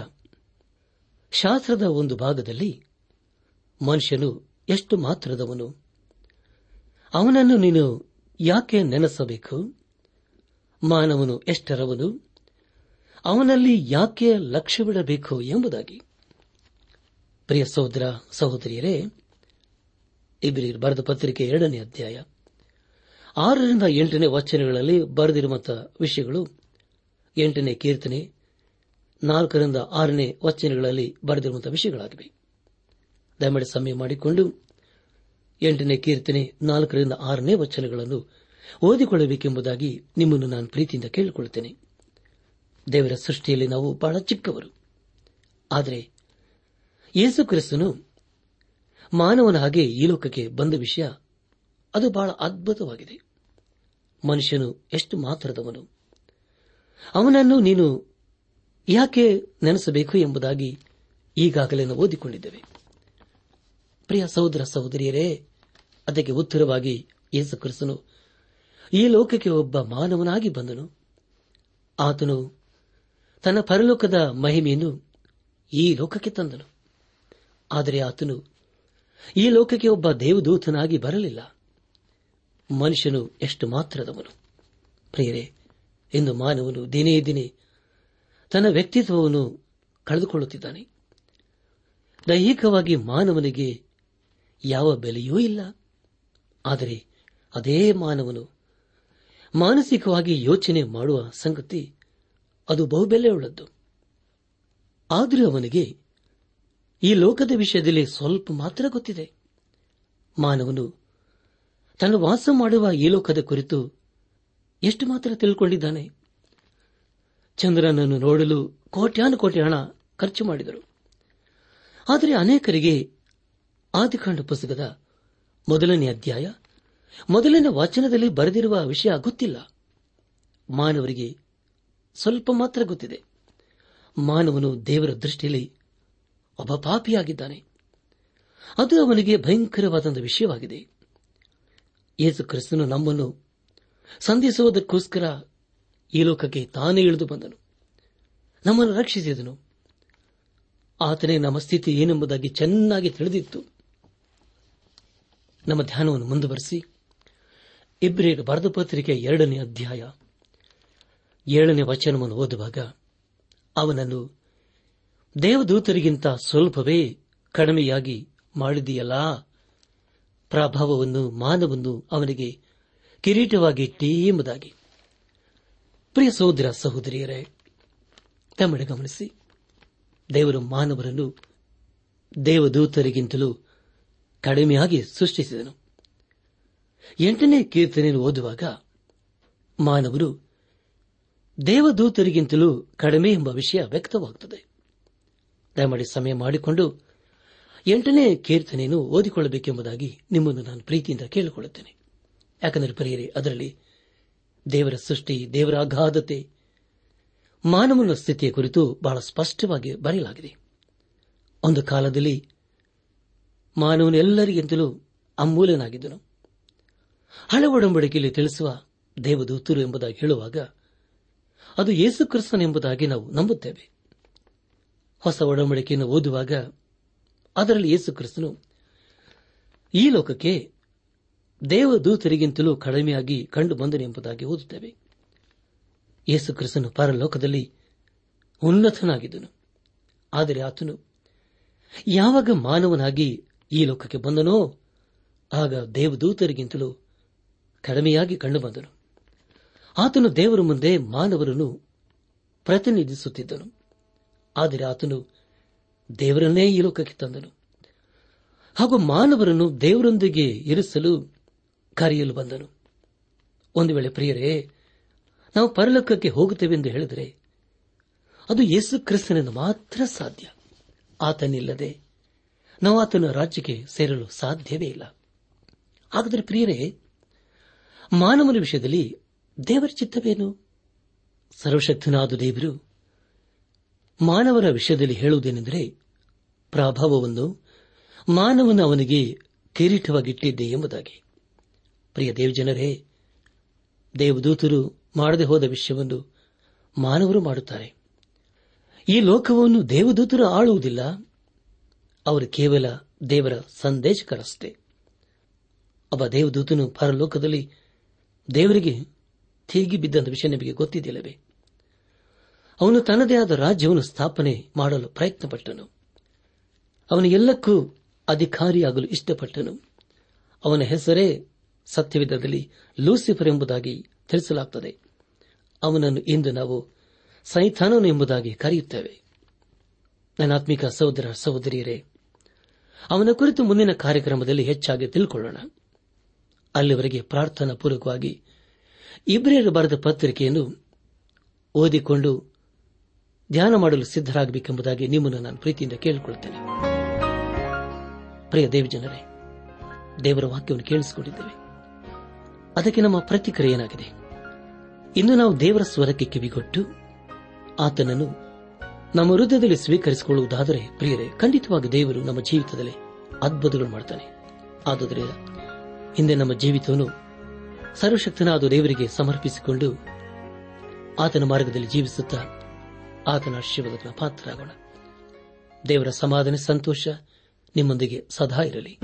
ಶಾಸ್ತ್ರದ ಒಂದು ಭಾಗದಲ್ಲಿ ಮನುಷ್ಯನು ಎಷ್ಟು ಮಾತ್ರದವನು? ಅವನನ್ನು ನೀನು ಯಾಕೆ ನೆನೆಸಬೇಕು? ಮಾನವನು ಎಷ್ಟರವನು? ಅವನಲ್ಲಿ ಯಾಕೆ ಲಕ್ಷ್ಯವಿಡಬೇಕು ಎಂಬುದಾಗಿ. ಪ್ರಿಯ ಸಹೋದರ, ಸಹೋದರಿಯರೇ, ಇಬ್ರಿಯರ್ ಬರೆದ ಪತ್ರಿಕೆ ಎರಡನೇ ಅಧ್ಯಾಯ. ಆರರಿಂದ ಎಂಟನೇ ವಚನಗಳಲ್ಲಿ ಬರೆದಿರುವಂತಹ ವಿಷಯಗಳು ಎಂಟನೇ ಕೀರ್ತನೆ, ನಾಲ್ಕರಿಂದ ಆರನೇ ವಚನಗಳಲ್ಲಿ ಬರೆದಿರುವಂತಹ ವಿಷಯಗಳಾಗಿವೆ. ದಯಮಾಡಿ ಸಮಯ ಮಾಡಿಕೊಂಡು ಎಂಟನೇ ಕೀರ್ತನೆ, ನಾಲ್ಕರಿಂದ ಆರನೇ ವಚನಗಳನ್ನು ಓದಿಕೊಳ್ಳಬೇಕೆಂಬುದಾಗಿ ನಿಮ್ಮನ್ನು ನಾನು ಪ್ರೀತಿಯಿಂದ ಕೇಳಿಕೊಳ್ಳುತ್ತೇನೆ. ದೇವರ ಸೃಷ್ಟಿಯಲ್ಲಿ ನಾವು ಬಹಳ ಚಿಕ್ಕವರು. ಆದರೆ ಯೇಸು ಕ್ರಿಸ್ತನು ಮಾನವನ ಹಾಗೆ ಈ ಲೋಕಕ್ಕೆ ಬಂದ ವಿಷಯ ಅದು ಬಹಳ ಅದ್ಭುತವಾಗಿದೆ. ಮನುಷ್ಯನು ಎಷ್ಟು ಮಾತ್ರದವನು? ಅವನನ್ನು ನೀನು ಯಾಕೆ ನೆನೆಸಬೇಕು ಎಂಬುದಾಗಿ ಈಗಾಗಲೇ ನಾವು ಓದಿಕೊಂಡಿದ್ದೇವೆ. ಪ್ರಿಯ ಸಹೋದರ ಸಹೋದರಿಯರೇ, ಅದಕ್ಕೆ ಉತ್ತರವಾಗಿ ಯೇಸು ಕ್ರಿಸ್ತನು ಈ ಲೋಕಕ್ಕೆ ಒಬ್ಬ ಮಾನವನಾಗಿ ಬಂದನು. ಆತನು ತನ್ನ ಪರಲೋಕದ ಮಹಿಮೆಯನ್ನು ಈ ಲೋಕಕ್ಕೆ ತಂದನು. ಆದರೆ ಆತನು ಈ ಲೋಕಕ್ಕೆ ಒಬ್ಬ ದೇವದೂತನಾಗಿ ಬರಲಿಲ್ಲ. ಮನುಷ್ಯನು ಎಷ್ಟು ಮಾತ್ರದವನು? ಪ್ರಿಯರೇ ಎಂದು ಮಾನವನು ದಿನೇ ದಿನೇ ತನ್ನ ವ್ಯಕ್ತಿತ್ವವನ್ನು ಕಳೆದುಕೊಳ್ಳುತ್ತಿದ್ದಾನೆ. ದೈಹಿಕವಾಗಿ ಮಾನವನಿಗೆ ಯಾವ ಬೆಲೆಯೂ ಇಲ್ಲ. ಆದರೆ ಅದೇ ಮಾನವನು ಮಾನಸಿಕವಾಗಿ ಯೋಚನೆ ಮಾಡುವ ಸಂಗತಿ ಅದು ಬಹುಬೆಲೆಯುಳ್ಳದ್ದು. ಆದರೂ ಅವನಿಗೆ ಈ ಲೋಕದ ವಿಷಯದಲ್ಲಿ ಸ್ವಲ್ಪ ಮಾತ್ರ ಗೊತ್ತಿದೆ. ಮಾನವನು ತನ್ನ ವಾಸ ಮಾಡುವ ಈ ಲೋಕದ ಕುರಿತು ಎಷ್ಟು ಮಾತ್ರ ತಿಳ್ಕೊಂಡಿದ್ದಾನೆ. ಚಂದ್ರನನ್ನು ನೋಡಲು ಕೋಟ್ಯಾನು ಕೋಟಿ ಹಣ ಖರ್ಚು ಮಾಡಿದರು. ಆದರೆ ಅನೇಕರಿಗೆ ಆದಿಕಾಂಡ ಪುಸ್ತಕದ ಮೊದಲನೇ ಅಧ್ಯಾಯ, ಮೊದಲನೇ ವಾಚನದಲ್ಲಿ ಬರೆದಿರುವ ವಿಷಯ ಗೊತ್ತಿಲ್ಲ. ಮಾನವರಿಗೆ ಸ್ವಲ್ಪ ಮಾತ್ರ ಗೊತ್ತಿದೆ. ಮಾನವನು ದೇವರ ದೃಷ್ಟಿಯಲ್ಲಿ ಒಬ್ಬ ಪಾಪಿಯಾಗಿದ್ದಾನೆ. ಅದು ಅವನಿಗೆ ಭಯಂಕರವಾದ ವಿಷಯವಾಗಿದೆ. ಯೇಸು ಕ್ರಿಸ್ತನು ನಮ್ಮನ್ನು ಸಂಧಿಸುವುದಕ್ಕೋಸ್ಕರ ಈ ಲೋಕಕ್ಕೆ ತಾನೇ ಇಳಿದು ಬಂದನು. ನಮ್ಮನ್ನು ರಕ್ಷಿಸಿದನು. ಆತನೇ ನಮ್ಮ ಸ್ಥಿತಿ ಏನೆಂಬುದಾಗಿ ಚೆನ್ನಾಗಿ ತಿಳಿದಿತ್ತು. ನಮ್ಮ ಧ್ಯಾನವನ್ನು ಮುಂದುವರೆಸಿ. ಇಬ್ರಿಯರ ಬರೆದ ಪತ್ರಿಕೆ ಎರಡನೇ ಅಧ್ಯಾಯ. ಏಳನೇ ವಚನವನ್ನು ಓದುವಾಗ ಅವನನ್ನು, ದೇವದೂತರಿಗಿಂತ ಸ್ವಲ್ಪವೇ ಕಡಿಮೆಯಾಗಿ ಮಾಡಿದೆಯಲ್ಲ ಪ್ರಭಾವವನ್ನು, ಮಾನವನ್ನು ಅವನಿಗೆ ಕಿರೀಟವಾಗಿಟ್ಟಿ ಎಂಬುದಾಗಿ. ಪ್ರಿಯ ಸಹೋದರ ಸಹೋದರಿಯರೇ ತಮ್ಮಡೆ ಗಮನಿಸಿ. ದೇವರು ಮಾನವರನ್ನು ದೇವದೂತರಿಗಿಂತಲೂ ಕಡಿಮೆಯಾಗಿ ಸೃಷ್ಟಿಸಿದನು. ಎಂಟನೇ ಕೀರ್ತನೆಯನ್ನು ಓದುವಾಗ ಮಾನವರು ದೇವದೂತರಿಗಿಂತಲೂ ಕಡಿಮೆ ಎಂಬ ವಿಷಯ ವ್ಯಕ್ತವಾಗುತ್ತದೆ. ದಯಮಾಡಿ ಸಮಯ ಮಾಡಿಕೊಂಡು ಎಂಟನೇ ಕೀರ್ತನೆಯನ್ನು ಓದಿಕೊಳ್ಳಬೇಕೆಂಬುದಾಗಿ ನಿಮ್ಮನ್ನು ನಾನು ಪ್ರೀತಿಯಿಂದ ಕೇಳಿಕೊಳ್ಳುತ್ತೇನೆ. ಯಾಕಂದರೆ ಪರಿಯರೆ, ಅದರಲ್ಲಿ ದೇವರ ಸೃಷ್ಟಿ, ದೇವರ ಅಗಾಧತೆ ಮಾನವನ ಸ್ಥಿತಿಯ ಕುರಿತು ಬಹಳ ಸ್ಪಷ್ಟವಾಗಿ ಬರೆಯಲಾಗಿದೆ. ಒಂದು ಕಾಲದಲ್ಲಿ ಮಾನವನು ಎಲ್ಲರಿಗಿಂತಲೂ ಅಮೂಲ್ಯನಾಗಿದ್ದನು. ಹಳೆ ಒಡಂಬಡಿಕೆಯಲ್ಲಿ ತಿಳಿಸುವ ದೇವದೂತರು ಎಂಬುದಾಗಿ ಹೇಳುವಾಗ ಅದು ಯೇಸು ಕ್ರಿಸ್ತನ್ ಎಂಬುದಾಗಿ ನಾವು ನಂಬುತ್ತೇವೆ. ಹೊಸ ಒಡಂಬಡಿಕೆಯನ್ನು ಓದುವಾಗ ಅದರಲ್ಲಿ ಯೇಸು ಕ್ರಿಸ್ತನು, ಈ ಲೋಕಕ್ಕೆ ದೇವದೂತರಿಗಿಂತಲೂ ಕಡಿಮೆಯಾಗಿ ಕಂಡು ಬಂದನು ಎಂಬುದಾಗಿ ಓದುತ್ತೇವೆ. ಯೇಸು ಕ್ರಿಸ್ತನು ಪರಲೋಕದಲ್ಲಿ ಉನ್ನತನಾಗಿದ್ದನು. ಆದರೆ ಆತನು ಯಾವಾಗ ಮಾನವನಾಗಿ ಈ ಲೋಕಕ್ಕೆ ಬಂದನೋ ಆಗ ದೇವದೂತರಿಗಿಂತಲೂ ಕಡಿಮೆಯಾಗಿ ಕಂಡುಬಂದನು ಆತನು ದೇವರ ಮುಂದೆ ಮಾನವರನ್ನು ಪ್ರತಿನಿಧಿಸುತ್ತಿದ್ದನು. ಆದರೆ ಆತನು ದೇವರನ್ನೇ ಈ ಲೋಕಕ್ಕೆ ತಂದನು. ಹಾಗೂ ಮಾನವರನ್ನು ದೇವರೊಂದಿಗೆ ಇರಿಸಲು ಕರೆಯಲು ಬಂದನು. ಒಂದು ವೇಳೆ ಪ್ರಿಯರೇ, ನಾವು ಪರಲೋಕಕ್ಕೆ ಹೋಗುತ್ತೇವೆ ಎಂದು ಹೇಳಿದರೆ ಅದು ಯೇಸು ಕ್ರಿಸ್ತನಿಂದ ಮಾತ್ರ ಸಾಧ್ಯ. ಆತನಿಲ್ಲದೆ ನಾವು ಆತನ ರಾಜ್ಯಕ್ಕೆ ಸೇರಲು ಸಾಧ್ಯವೇ ಇಲ್ಲ. ಹಾಗಾದರೆ ಪ್ರಿಯರೇ, ಮಾನವನ ವಿಷಯದಲ್ಲಿ ದೇವರ ಚಿತ್ತವೇನು? ಸರ್ವಶಕ್ತನಾದ ದೇವರು ಮಾನವರ ವಿಷಯದಲ್ಲಿ ಹೇಳುವುದೇನೆಂದರೆ ಪ್ರಭಾವವನ್ನು ಮಾನವನ ಅವನಿಗೆ ಕಿರೀಟವಾಗಿಟ್ಟಿದ್ದೆ ಎಂಬುದಾಗಿ. ಪ್ರಿಯ ದೇವಜನರೇ, ದೇವದೂತರು ಮಾಡದೆ ಹೋದ ವಿಷಯವನ್ನು ಮಾನವರು ಮಾಡುತ್ತಾರೆ. ಈ ಲೋಕವನ್ನು ದೇವದೂತರು ಆಳುವುದಿಲ್ಲ, ಅವರು ಕೇವಲ ದೇವರ ಸಂದೇಶಕರಷ್ಟೇ. ಒಬ್ಬ ದೇವದೂತನು ಪರಲೋಕದಲ್ಲಿ ದೇವರಿಗೆ ತೀಗಿ ಬಿದ್ದಂತ ವಿಷಯ ನಿಮಗೆ ಗೊತ್ತಿದೆಯಲ್ಲವೇ? ಅವನು ತನ್ನದೇ ಆದ ರಾಜ್ಯವನ್ನು ಸ್ಥಾಪನೆ ಮಾಡಲು ಪ್ರಯತ್ನಪಟ್ಟನು. ಅವನು ಎಲ್ಲಕ್ಕೂ ಅಧಿಕಾರಿಯಾಗಲು ಇಷ್ಟಪಟ್ಟನು. ಅವನ ಹೆಸರೇ ಸತ್ಯವಿಧದಲ್ಲಿ ಲೂಸಿಫರ್ ಎಂಬುದಾಗಿ ತಿಳಿಸಲಾಗುತ್ತದೆ ಅವನನ್ನು ಇಂದು ನಾವು ಸೈಥಾನನು ಎಂಬುದಾಗಿ ಕರೆಯುತ್ತೇವೆ. ನನ್ನಾತ್ಮಿಕ ಸಹೋದರ ಸಹೋದರಿಯರೇ, ಅವನ ಕುರಿತು ಮುಂದಿನ ಕಾರ್ಯಕ್ರಮದಲ್ಲಿ ಹೆಚ್ಚಾಗಿ ತಿಳ್ಕೊಳ್ಳೋಣ. ಅಲ್ಲಿವರೆಗೆ ಪ್ರಾರ್ಥನಾ ಪೂರ್ವಕವಾಗಿ ಇಬ್ರಿಯರು ಬರೆದ ಪತ್ರಿಕೆಯನ್ನು ಓದಿಕೊಂಡು ಧ್ಯಾನ ಮಾಡಲು ಸಿದ್ದರಾಗಬೇಕೆಂಬುದಾಗಿ ನಿಮ್ಮನ್ನು ನಾನು ಪ್ರೀತಿಯಿಂದ ಕೇಳಿಕೊಳ್ಳುತ್ತೇನೆ. ಪ್ರಿಯ ದೇವಜನರೇ ದೇವರ ವಾಕ್ಯವನ್ನು ಕೇಳಿಸಿಕೊಂಡಿದ್ದೇವೆ. ಅದಕ್ಕೆ ನಮ್ಮ ಪ್ರತಿಕ್ರಿಯೆ ಏನಾಗಿದೆ? ಇನ್ನು ನಾವು ದೇವರ ಸ್ವರಕ್ಕೆ ಕಿವಿಗೊಟ್ಟು ಆತನನ್ನು ನಮ್ಮ ಹೃದಯದಲ್ಲಿ ಸ್ವೀಕರಿಸಿಕೊಳ್ಳುವುದಾದರೆ ಪ್ರಿಯರೇ, ಖಂಡಿತವಾಗಿ ದೇವರು ನಮ್ಮ ಜೀವಿತದಲ್ಲಿ ಅದ್ಭುತಗಳು ಮಾಡ್ತಾನೆ. ಆದುದರಿಂದ ಹಿಂದೆ ನಮ್ಮ ಜೀವಿತವನ್ನು ಸರ್ವಶಕ್ತನಾದ ದೇವರಿಗೆ ಸಮರ್ಪಿಸಿಕೊಂಡು ಆತನ ಮಾರ್ಗದಲ್ಲಿ ಜೀವಿಸುತ್ತಾ ಆತನ ಆಶೀರ್ವಾದ ಪಾತ್ರರಾಗೋಣ. ದೇವರ ಸಮಾಧಾನ, ಸಂತೋಷ ನಿಮ್ಮೊಂದಿಗೆ ಸದಾ ಇರಲಿ.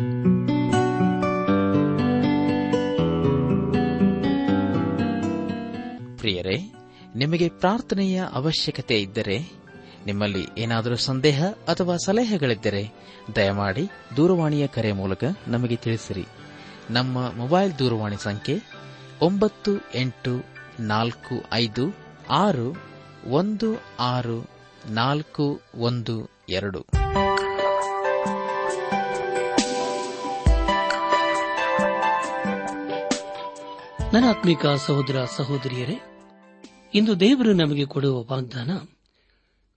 ಪ್ರಿಯರೇ, ನಿಮಗೆ ಪ್ರಾರ್ಥನೆಯ ಅವಶ್ಯಕತೆ ಇದ್ದರೆ, ನಿಮ್ಮಲ್ಲಿ ಏನಾದರೂ ಸಂದೇಹ ಅಥವಾ ಸಲಹೆಗಳಿದ್ದರೆ, ದಯಮಾಡಿ ದೂರವಾಣಿಯ ಕರೆ ಮೂಲಕ ನಮಗೆ ತಿಳಿಸಿರಿ. ನಮ್ಮ ಮೊಬೈಲ್ ದೂರವಾಣಿ ಸಂಖ್ಯೆ ಒಂಬತ್ತು ಎಂಟು ನಾಲ್ಕು ಐದು ಆರು ಒಂದು ಆರು ನಾಲ್ಕು ಒಂದು ಎರಡು. ನನ್ನ ಆತ್ಮಿಕ ಸಹೋದರ ಸಹೋದರಿಯರೇ, ಇಂದು ದೇವರು ನಮಗೆ ಕೊಡುವ ವಾಗ್ದಾನ,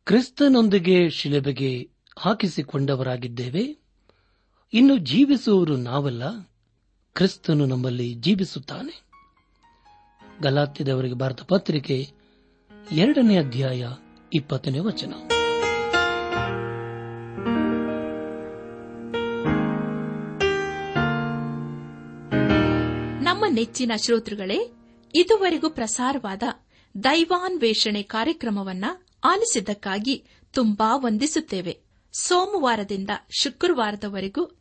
ಕ್ರಿಸ್ತನೊಂದಿಗೆ ಶಿಲೆಬೆಗೆ ಹಾಕಿಸಿಕೊಂಡವರಾಗಿದ್ದೇವೆ. ಇನ್ನು ಜೀವಿಸುವವರು ನಾವಲ್ಲ, ಕ್ರಿಸ್ತನು ನಮ್ಮಲ್ಲಿ ಜೀವಿಸುತ್ತಾನೆ. ಗಲಾತ್ಯದವರಿಗೆ ಭಾರತ ಪತ್ರಿಕೆ ಎರಡನೇ ಅಧ್ಯಾಯ ಇಪ್ಪತ್ತನೇ ವಚನ. ನಮ್ಮ ನೆಚ್ಚಿನ ಶ್ರೋತೃಗಳೇ, ಇದುವರೆಗೂ ಪ್ರಸಾರವಾದ ದೈವಾನ್ವೇಷಣೆ ಕಾರ್ಯಕ್ರಮವನ್ನ ಆಲಿಸಿದ್ದಕ್ಕಾಗಿ ತುಂಬಾ ವಂದಿಸುತ್ತೇವೆ. ಸೋಮವಾರದಿಂದ ಶುಕ್ರವಾರದವರೆಗೂ